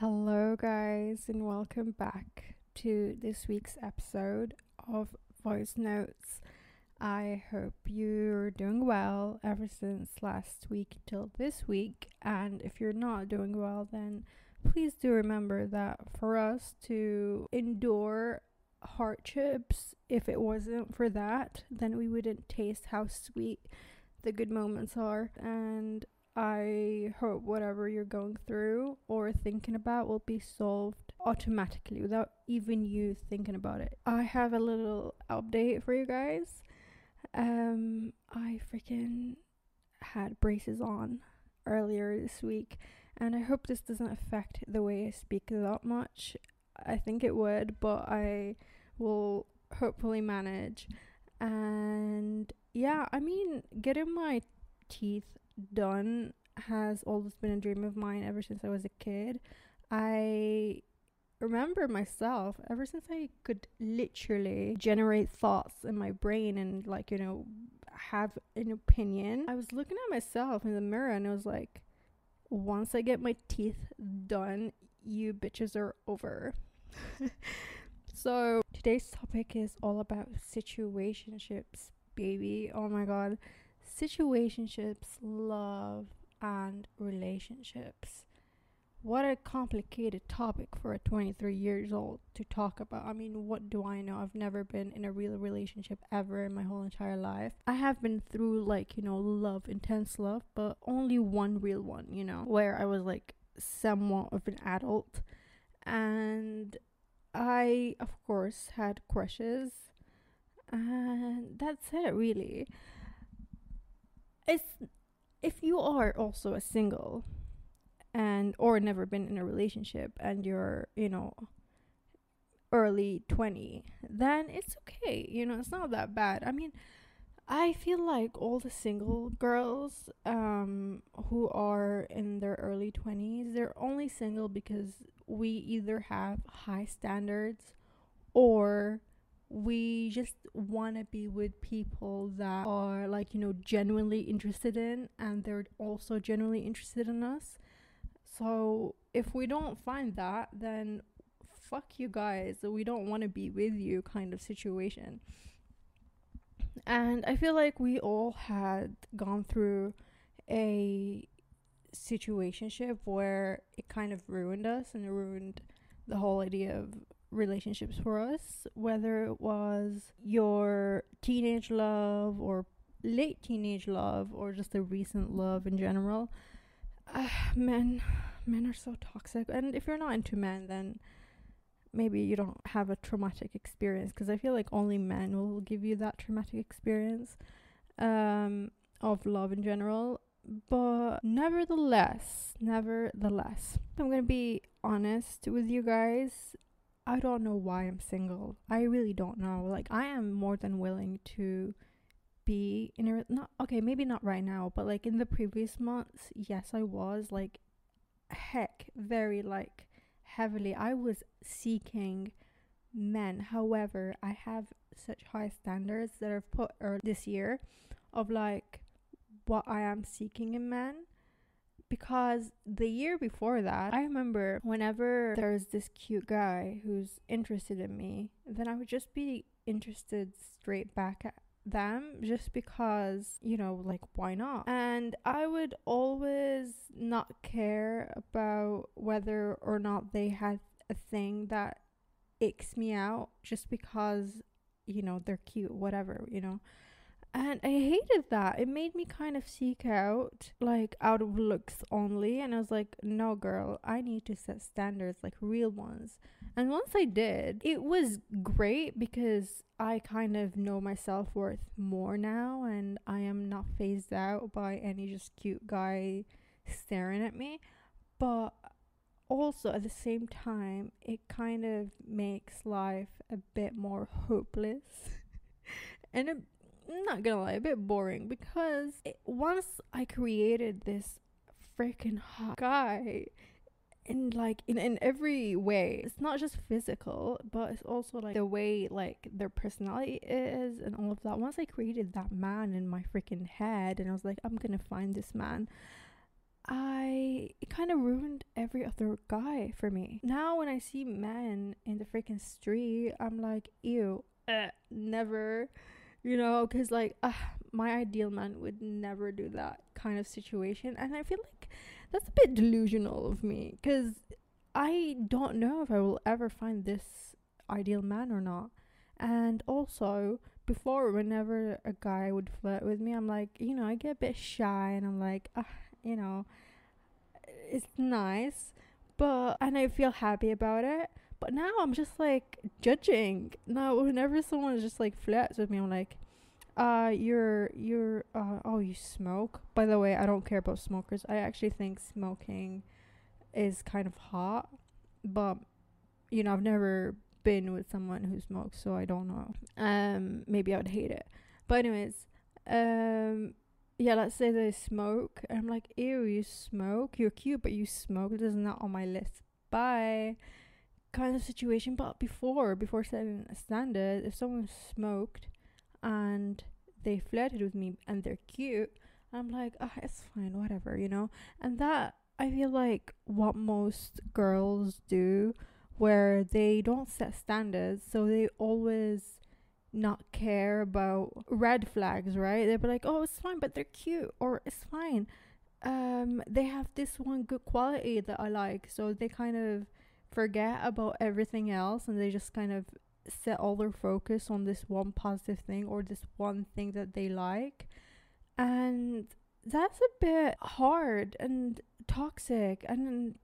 Hello, guys, and welcome back to this week's episode of Voice Notes. I hope you're doing well ever since last week till this week. And if you're not doing well, then please do remember that for us to endure hardships, if it wasn't for that, then we wouldn't taste how sweet the good moments are. And I hope whatever you're going through or thinking about will be solved automatically without even you thinking about it. I have a little update for you guys. Um, I freaking had braces on earlier this week, and I hope this doesn't affect the way I speak that much. I think it would, but I will hopefully manage. And yeah, I mean, getting my teeth done has always been a dream of mine ever since I was a kid. I remember myself ever since I could literally generate thoughts in my brain and like, you know, have an opinion. I was looking at myself in the mirror and I was like, once I get my teeth done, you bitches are over. so, today's topic is all about situationships, baby. Oh my god situationships, love, and relationships. What a complicated topic for a 23 years old to talk about. I mean, what do I know? I've never been in a real relationship ever in my whole entire life. I have been through like, you know, love, intense love, but only one real one, you know, where I was like somewhat of an adult. And I, of course, had crushes. And that's it, really it's if you are also a single and or never been in a relationship and you're you know early 20 then it's okay you know it's not that bad. I mean i feel like all the single girls um who are in their early 20s they're only single because we either have high standards or we just want to be with people that are like you know genuinely interested in and they're also genuinely interested in us. So if we don't find that then fuck you guys. We don't want to be with you kind of situation. And i feel like we all had gone through a situationship where it kind of ruined us and it ruined the whole idea of relationships for us, whether it was your teenage love or late teenage love or just a recent love in general. Uh, men, men are so toxic, and if you're not into men, then maybe you don't have a traumatic experience because I feel like only men will give you that traumatic experience um, of love in general. But nevertheless, nevertheless, I'm gonna be honest with you guys. I don't know why I'm single. I really don't know. Like I am more than willing to be in a not okay, maybe not right now, but like in the previous months, yes, I was like heck, very like heavily. I was seeking men. However, I have such high standards that I've put this year of like what I am seeking in men because the year before that, I remember whenever there's this cute guy who's interested in me, then I would just be interested straight back at them just because, you know, like why not? And I would always not care about whether or not they had a thing that icks me out just because, you know, they're cute, whatever, you know. And I hated that. It made me kind of seek out, like, out of looks only. And I was like, no, girl, I need to set standards, like real ones. And once I did, it was great because I kind of know my self worth more now. And I am not phased out by any just cute guy staring at me. But also at the same time, it kind of makes life a bit more hopeless. and it not gonna lie, a bit boring because it, once I created this freaking hot guy, in like in, in every way it's not just physical but it's also like the way like their personality is and all of that once i created that man in my freaking head and i was like i'm gonna find this man I it kind of ruined every other guy for me. Now when I see men in the freaking street, I'm like, ew, uh, never, you know, because like uh, my ideal man would never do that kind of situation, and I feel like that's a bit delusional of me because I don't know if I will ever find this ideal man or not. And also, before, whenever a guy would flirt with me, I'm like, you know, I get a bit shy and I'm like, ah, you know, it's nice, but, and I feel happy about it. But now I'm just like judging. Now, whenever someone just like flirts with me, I'm like, uh, you're, you're, uh, oh, you smoke? By the way, I don't care about smokers. I actually think smoking is kind of hot, but, you know, I've never been with someone who smokes, so I don't know. Um, maybe I would hate it. But anyways, um, yeah, let's say they smoke. I'm like, ew, you smoke? You're cute, but you smoke. This is not on my list. Bye. Kind of situation. But before, before setting a standard, if someone smoked and they flirted with me and they're cute, I'm like, oh, it's fine, whatever, you know. And that I feel like what most girls do where they don't set standards, so they always not care about red flags, right? They'll be like, "Oh, it's fine, but they're cute," or "It's fine." Um, they have this one good quality that I like, so they kind of forget about everything else, and they just kind of set all their focus on this one positive thing or this one thing that they like, and that's a bit hard and toxic and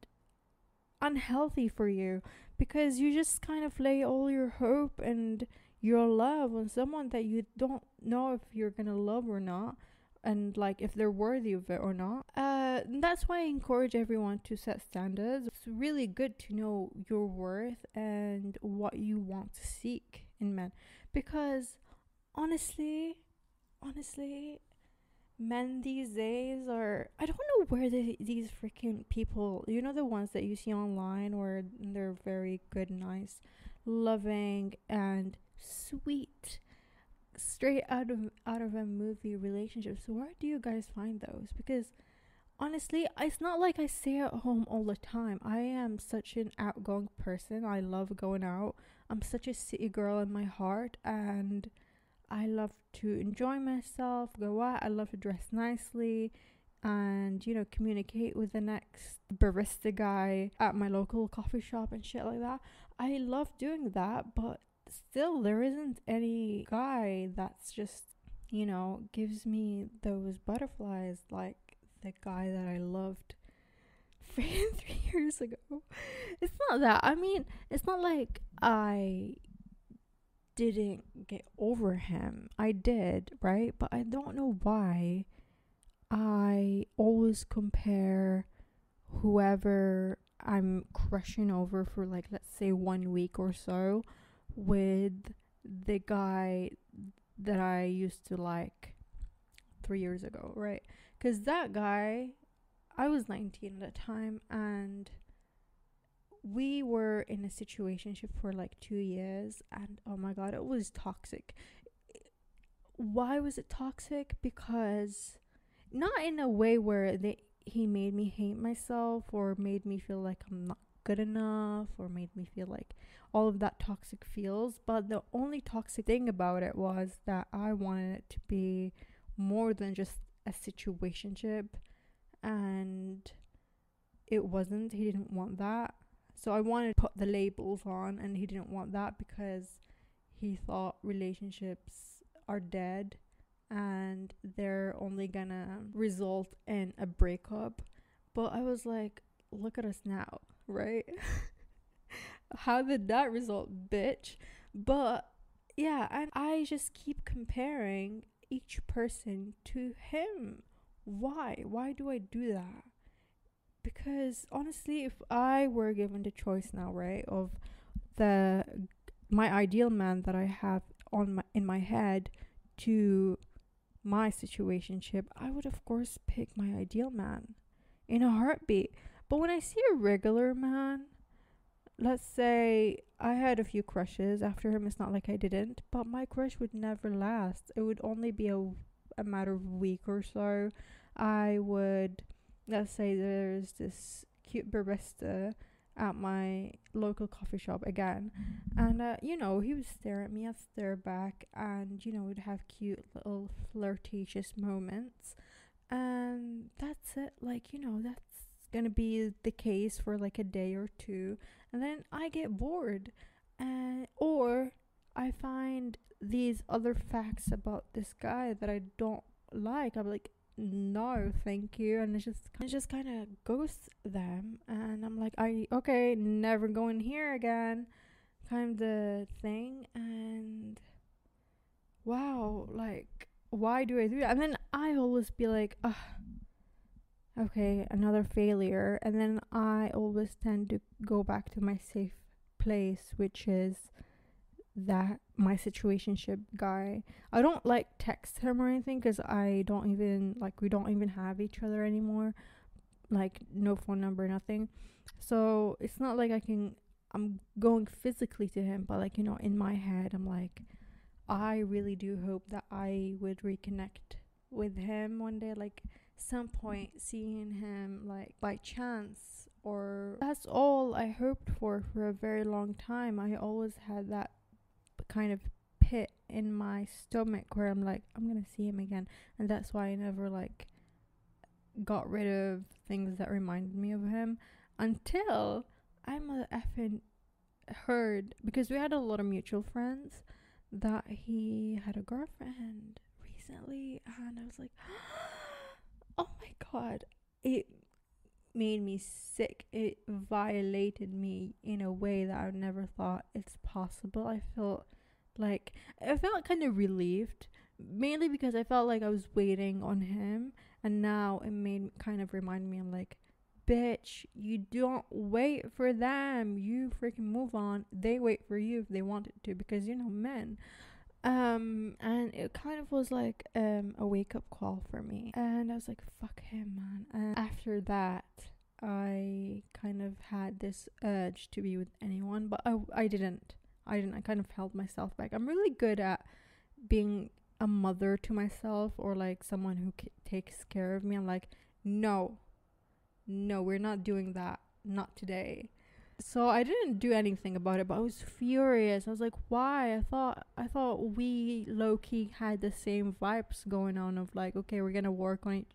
unhealthy for you because you just kind of lay all your hope and your love on someone that you don't know if you're gonna love or not and like if they're worthy of it or not. Uh that's why i encourage everyone to set standards. It's really good to know your worth and what you want to seek in men. Because honestly honestly men these days are I don't know where the, these freaking people you know the ones that you see online where they're very good nice loving and sweet straight out of out of a movie relationships so where do you guys find those? Because honestly it's not like I stay at home all the time. I am such an outgoing person. I love going out. I'm such a city girl in my heart and I love to enjoy myself, go out, I love to dress nicely and you know communicate with the next barista guy at my local coffee shop and shit like that. I love doing that, but still there isn't any guy that's just you know gives me those butterflies like the guy that I loved three years ago. It's not that. I mean, it's not like I didn't get over him. I did, right? But I don't know why I always compare whoever I'm crushing over for like let's say one week or so with the guy that I used to like 3 years ago, right? Cuz that guy I was 19 at the time and we were in a situation for like two years and oh my god it was toxic why was it toxic because not in a way where they he made me hate myself or made me feel like i'm not good enough or made me feel like all of that toxic feels. But the only toxic thing about it was that i wanted it to be more than just a situationship. And it wasn't. He didn't want that. So I wanted to put the labels on, and he didn't want that because he thought relationships are dead and they're only gonna result in a breakup. But I was like, look at us now, right? How did that result, bitch? But yeah, and I just keep comparing each person to him. Why? Why do I do that? because honestly if i were given the choice now right of the my ideal man that i have on my in my head to my situationship i would of course pick my ideal man in a heartbeat but when i see a regular man let's say i had a few crushes after him it's not like i didn't but my crush would never last. It would only be a, a matter of a week or so. I would let's say there's this cute barista at my local coffee shop again and uh, you know he would stare at me i'd stare back and you know we'd have cute little flirtatious moments. And that's it like you know that's gonna be the case for like a day or two and then i get bored and or i find these other facts about this guy that i don't like. I'm like no thank you and it just it just kind of ghosts them and i'm like i okay never going here again kind of thing and wow like why do i do that? And then i always be like Ugh, okay another failure and then i always tend to go back to my safe place which is that my situationship guy. I don't like text him or anything because I don't even like we don't even have each other anymore. Like no phone number, nothing. So it's not like I can. I'm going physically to him, but like you know, in my head, I'm like, I really do hope that I would reconnect with him one day. Like some point, seeing him like by chance or that's all I hoped for for a very long time. I always had that kind of pit in my stomach where I'm like, I'm gonna see him again, and that's why I never like got rid of things that reminded me of him until I'm a effing heard because we had a lot of mutual friends that he had a girlfriend recently, and I was like, oh god, it made me sick. It violated me in a way that I never thought it's possible. I felt like I felt kind of relieved, mainly because I felt like I was waiting on him, and now it made kind of remind me. I'm like, bitch, you don't wait for them. You freaking move on. They wait for you if they wanted to, because you know men. Um, and it kind of was like um a wake up call for me, and I was like, fuck him, man. And after that. I kind of had this urge to be with anyone, but I, I didn't. I didn't. I kind of held myself back. I'm really good at being a mother to myself or like someone who k- takes care of me. I'm like, no, no, we're not doing that. Not today. So I didn't do anything about it, but I was furious. I was like, why? I thought I thought we low key had the same vibes going on of like, okay, we're gonna work on it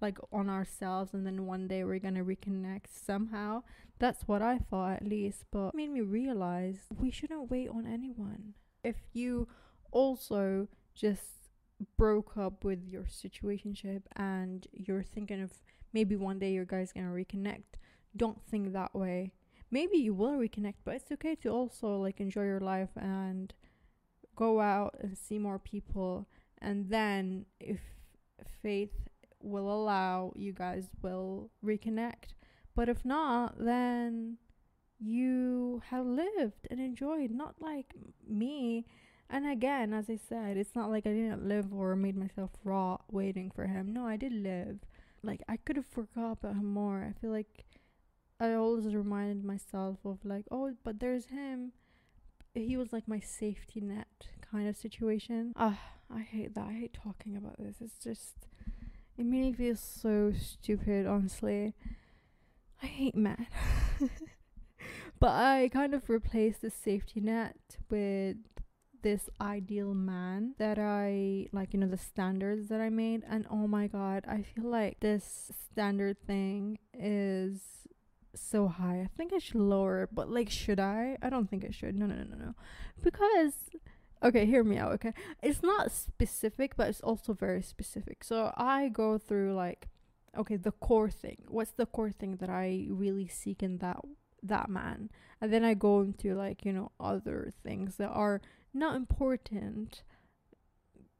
like on ourselves and then one day we're gonna reconnect somehow. That's what I thought at least, but made me realize we shouldn't wait on anyone. If you also just broke up with your situationship and you're thinking of maybe one day your guy's gonna reconnect, don't think that way. Maybe you will reconnect, but it's okay to also like enjoy your life and go out and see more people and then if faith will allow you guys will reconnect. But if not, then you have lived and enjoyed, not like me. And again, as I said, it's not like I didn't live or made myself raw waiting for him. No, I did live. Like I could have forgot about him more. I feel like I always reminded myself of like, oh, but there's him. He was like my safety net kind of situation. Ah, I hate that. I hate talking about this. It's just it made me feel so stupid, honestly. I hate men. but I kind of replaced the safety net with this ideal man that I like, you know, the standards that I made. And oh my god, I feel like this standard thing is so high. I think I should lower it, but like, should I? I don't think I should. No, no, no, no, no. Because okay, hear me out, okay? It's not specific, but it's also very specific. So I go through like okay, the core thing. What's the core thing that I really seek in that that man? And then I go into like, you know, other things that are not important,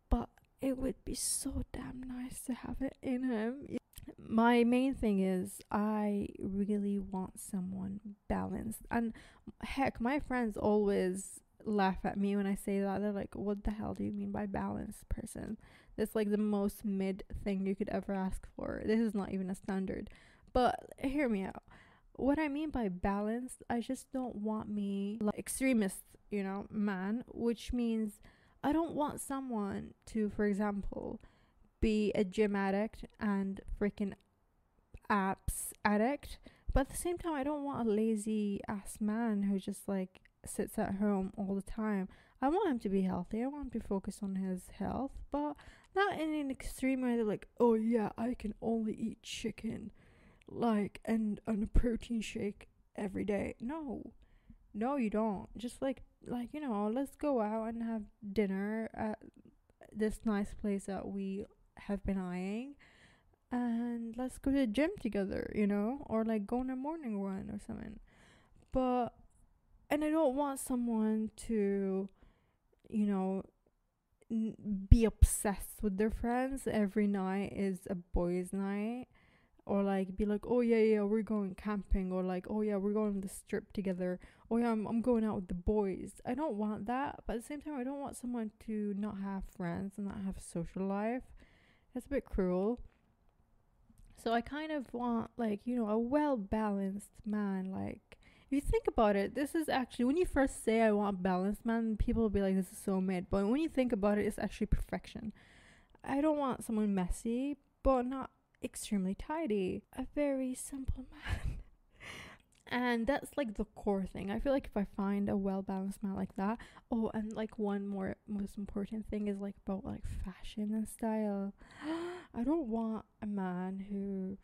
but it would be so damn nice to have it in him. My main thing is I really want someone balanced. And heck, my friends always laugh at me when I say that. They're like, "What the hell do you mean by balanced person?" That's like the most mid thing you could ever ask for. This is not even a standard. But hear me out. What I mean by balanced, I just don't want me like extremist, you know, man, which means I don't want someone to, for example, be a gym addict and freaking apps addict. But at the same time, I don't want a lazy ass man who just like sits at home all the time. I want him to be healthy. I want him to focus on his health, but not in an extreme way. Like, oh yeah, I can only eat chicken, like and and a protein shake every day. No, no, you don't. Just like like you know, let's go out and have dinner at this nice place that we have been eyeing and let's go to the gym together, you know, or like go on a morning run or something. But and I don't want someone to, you know, n- be obsessed with their friends. Every night is a boys' night, or like be like, oh yeah, yeah, we're going camping, or like, oh yeah, we're going to the strip together. Oh yeah, I'm I'm going out with the boys. I don't want that, but at the same time, I don't want someone to not have friends and not have social life. That's a bit cruel. So I kind of want like, you know, a well balanced man. Like if you think about it, this is actually when you first say I want a balanced man, people will be like, This is so mid. But when you think about it, it's actually perfection. I don't want someone messy, but not extremely tidy. A very simple man. And that's like the core thing. I feel like if I find a well balanced man like that, oh, and like one more most important thing is like about like fashion and style. I don't want a man who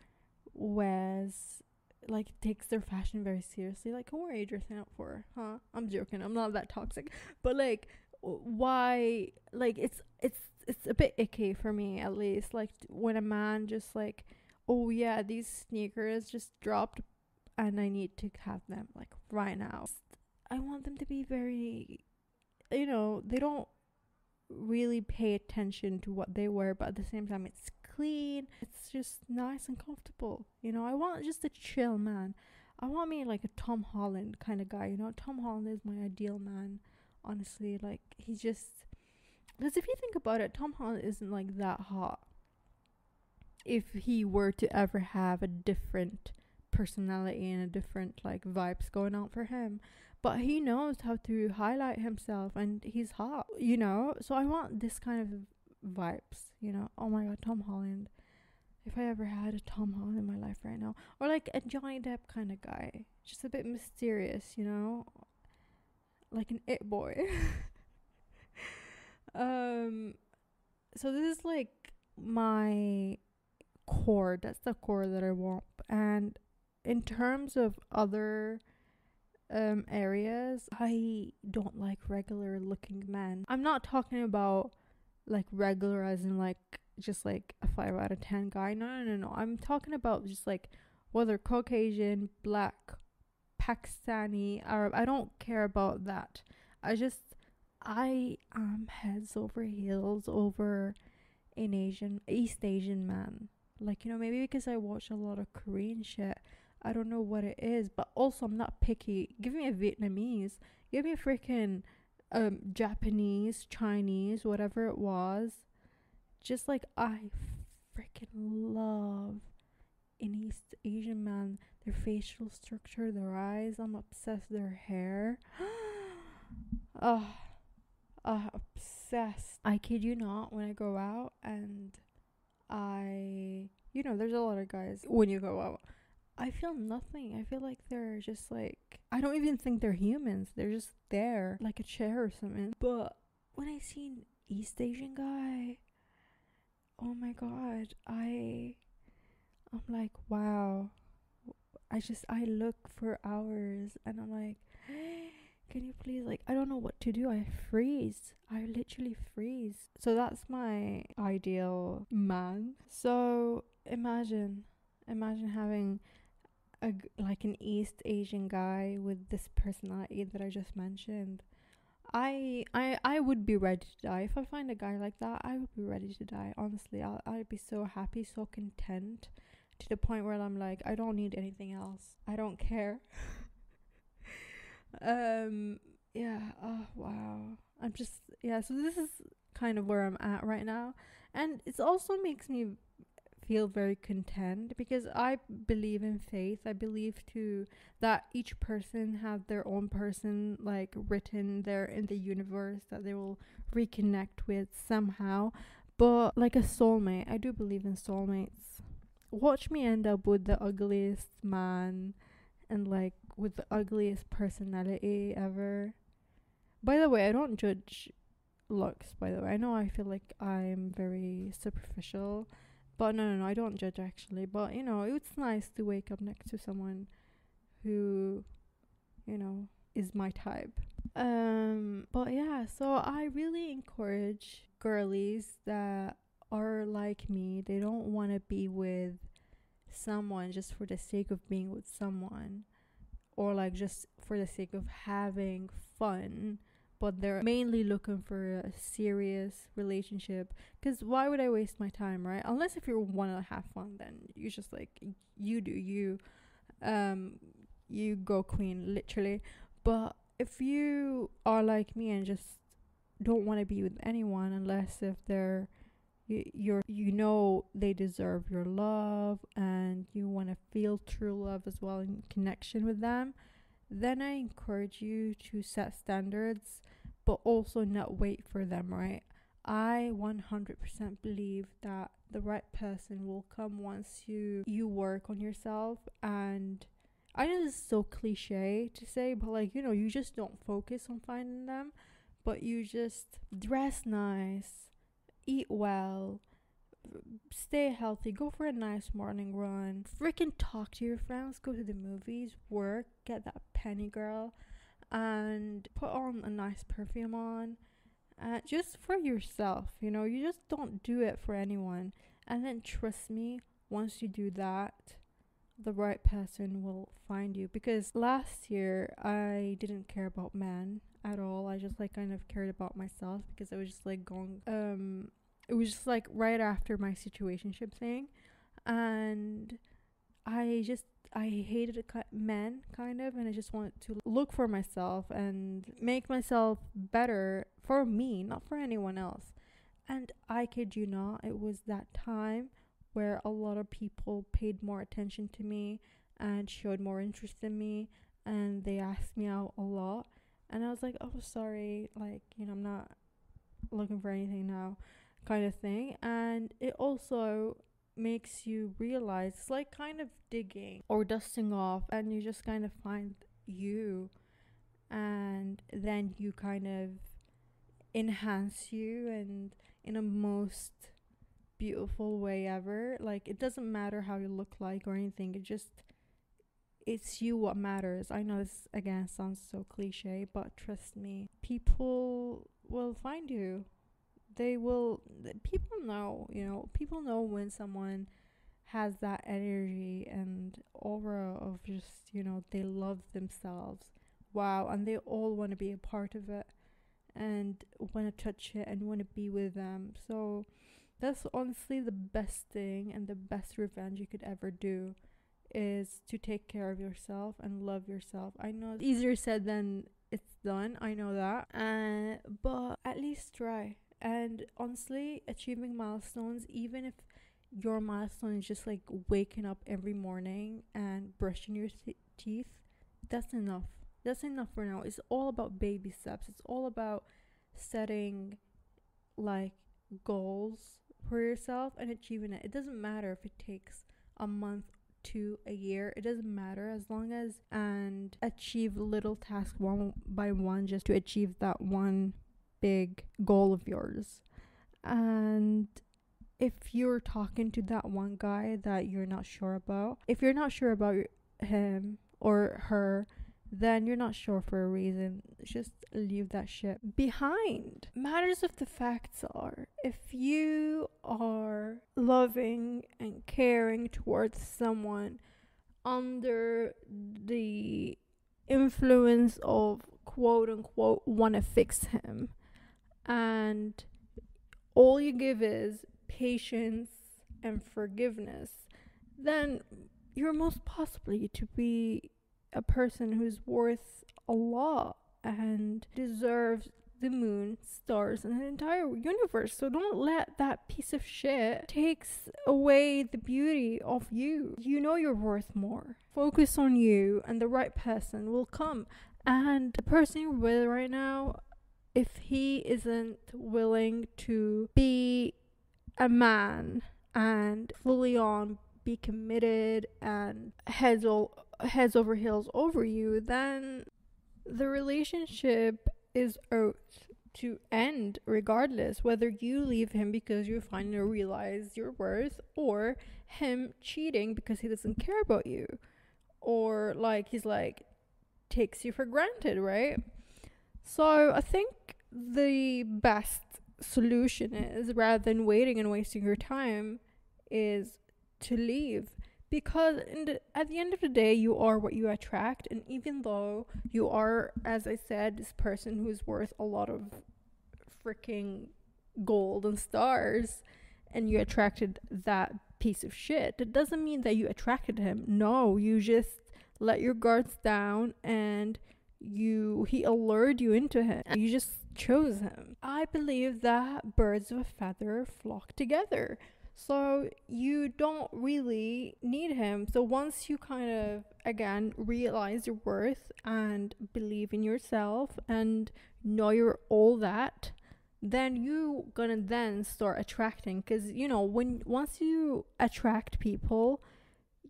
wears like takes their fashion very seriously. Like, who are you dressing up for? Huh? I'm joking. I'm not that toxic. But like, why? Like, it's it's it's a bit icky for me at least. Like when a man just like, oh yeah, these sneakers just dropped, and I need to have them like right now. I want them to be very, you know, they don't really pay attention to what they wear, but at the same time, it's clean. It's just nice and comfortable. You know, I want just a chill man. I want me like a Tom Holland kind of guy. You know, Tom Holland is my ideal man. Honestly, like he's just because if you think about it, Tom Holland isn't like that hot. If he were to ever have a different personality and a different like vibes going on for him, but he knows how to highlight himself and he's hot, you know. So I want this kind of vibes, you know. Oh my god, Tom Holland. If I ever had a Tom Holland in my life right now, or like a Johnny Depp kind of guy, just a bit mysterious, you know, like an it boy. um, so this is like my core. That's the core that I want, and in terms of other um areas i don't like regular looking men i'm not talking about like regular as in like just like a 5 out of 10 guy. No, no, no, no. I'm talking about just like whether Caucasian, black, Pakistani, Arab. I don't care about that. I just I am heads over heels over an Asian East Asian man. Like, you know, maybe because I watch a lot of Korean shit. I don't know what it is, but also I'm not picky. Give me a Vietnamese. Give me a freaking um Japanese, Chinese, whatever it was. Just like I freaking love an East Asian man, their facial structure, their eyes. I'm obsessed their hair. oh, uh, obsessed. I kid you not, when I go out and I, you know, there's a lot of guys when you go out I feel nothing. I feel like they're just like I don't even think they're humans. They're just there, like a chair or something. But when I see an East Asian guy, oh my god, I I'm like, wow. I just I look for hours and I'm like, can you please like I don't know what to do. I freeze. I literally freeze. So that's my ideal man. So imagine imagine having a like an East Asian guy with this personality that I just mentioned, I I I would be ready to die if I find a guy like that. I would be ready to die. Honestly, I I'd be so happy, so content, to the point where I'm like, I don't need anything else. I don't care. um. Yeah. Oh wow. I'm just yeah. So this is kind of where I'm at right now, and it also makes me feel very content because I believe in faith. I believe too that each person have their own person like written there in the universe that they will reconnect with somehow. But like a soulmate, I do believe in soulmates. watch me end up with the ugliest man and like with the ugliest personality ever. By the way, I don't judge looks, by the way. I know I feel like I'm very superficial, but no, no, no, I don't judge actually. But you know, it's nice to wake up next to someone who, you know, is my type. Um, but yeah, so I really encourage girlies that are like me. They don't want to be with someone just for the sake of being with someone or like just for the sake of having fun but they're mainly looking for a serious relationship. Because why would i waste my time right? Unless if you want to have then you just like you do you. Um you go queen literally. But if you are like me and just don't want to be with anyone unless if they're you you're you know they deserve your love and you want to feel true love as well in connection with them then i encourage you to set standards but also not wait for them right? I 100% believe that the right person will come once you you work on yourself and i know this is so cliche to say but like you know you just don't focus on finding them but you just dress nice eat well, stay healthy, go for a nice morning run, freaking talk to your friends, go to the movies, work, get that penny girl, and put on a nice perfume on. Uh, just for yourself, you know, you just don't do it for anyone. And then trust me, once you do that, the right person will find you. Because last year I didn't care about men at all. I just like kind of cared about myself because I was just like going um it was just like right after my situationship thing and i just i hated men kind of and i just wanted to look for myself and make myself better for me not for anyone else. And i kid you not it was that time where a lot of people paid more attention to me and showed more interest in me and they asked me out a lot. And i was like oh sorry like you know i'm not looking for anything now kind of thing and it also makes you realize it's like kind of digging or dusting off and you just kind of find you and then you kind of enhance you and in a most beautiful way ever. Like it doesn't matter how you look like or anything it just it's you what matters. I know this again sounds so cliche but trust me people will find you they will people know you know people know when someone has that energy and aura of just you know they love themselves. Wow and they all want to be a part of it and want to touch it and want to be with them. So that's honestly the best thing and the best revenge you could ever do is to take care of yourself and love yourself. I know easier said than it's done i know that uh, but at least try and honestly, achieving milestones, even if your milestone is just like waking up every morning and brushing your th- teeth, that's enough. That's enough for now. It's all about baby steps. It's all about setting like goals for yourself and achieving it. It doesn't matter if it takes a month to a year it doesn't matter as long as and achieve little tasks one by one just to achieve that one big goal of yours. And if you're talking to that one guy that you're not sure about, if you're not sure about him or her, then you're not sure for a reason. Just leave that shit behind. Matters of the facts are if you are loving and caring towards someone under the influence of quote unquote want to fix him and all you give is patience and forgiveness, then you're most possibly to be a person who's worth a lot and deserves the moon, stars, and the entire universe. So don't let that piece of shit takes away the beauty of you. You know you're worth more. Focus on you and the right person will come. And the person you're with right now, if he isn't willing to be a man and fully on be committed and heads all heads over heels over you, then the relationship is out to end regardless whether you leave him because you finally realize your worth or him cheating because he doesn't care about you. Or like he's like takes you for granted right so i think the best solution is rather than waiting and wasting your time is to leave. Because the, at the end of the day you are what you attract and even though you are as i said this person who's worth a lot of freaking gold and stars and you attracted that piece of shit it doesn't mean that you attracted him. No you just let your guards down and you he allured you into him. You just chose him. I believe that birds of a feather flock together. So you don't really need him. So once you kind of again realize your worth and believe in yourself and know you're all that, then you gonna then start attracting. Because you know when once you attract people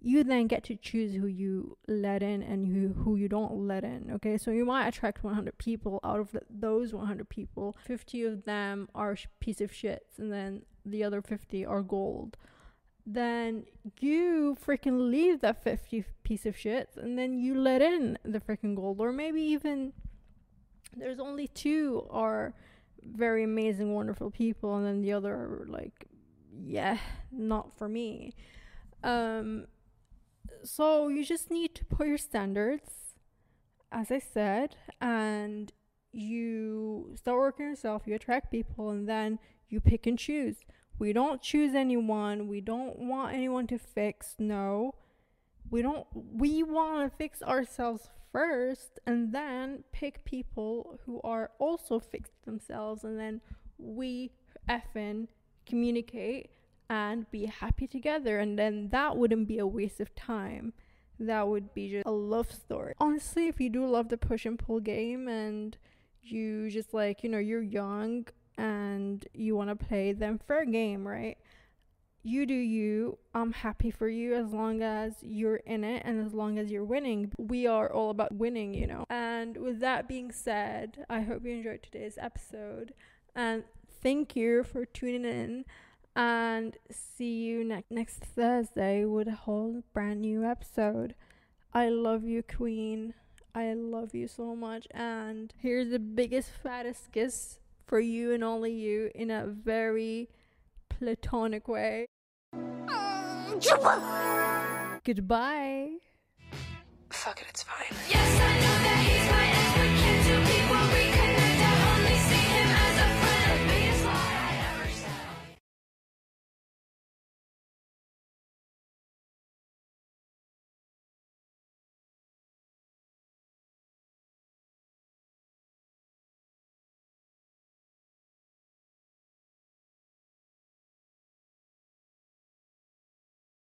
you then get to choose who you let in and who, who you don't let in okay? So you might attract 100 people out of the, those 100 people. 50 of them are sh- piece of shits and then the other 50 are gold. Then you freaking leave that 50 piece of shit and then you let in the freaking gold. Or maybe even there's only two are very amazing wonderful people and then the other are like yeah not for me. Um so you just need to put your standards as i said and you start working yourself you attract people and then you pick and choose. We don't choose anyone. We don't want anyone to fix no. We don't we want to fix ourselves first and then pick people who are also fixed themselves and then we effing communicate and be happy together and then that wouldn't be a waste of time that would be just a love story honestly if you do love the push and pull game and you just like you know you're young and you want to play them fair game right you do you. I'm happy for you as long as you're in it and as long as you're winning. We are all about winning, you know. And with that being said, I hope you enjoyed today's episode and thank you for tuning in and see you ne- next Thursday with a whole brand new episode. I love you, Queen. I love you so much. And here's the biggest, fattest kiss for you and only you in a very platonic way. Goodbye. Fuck it, it's fine. Yes,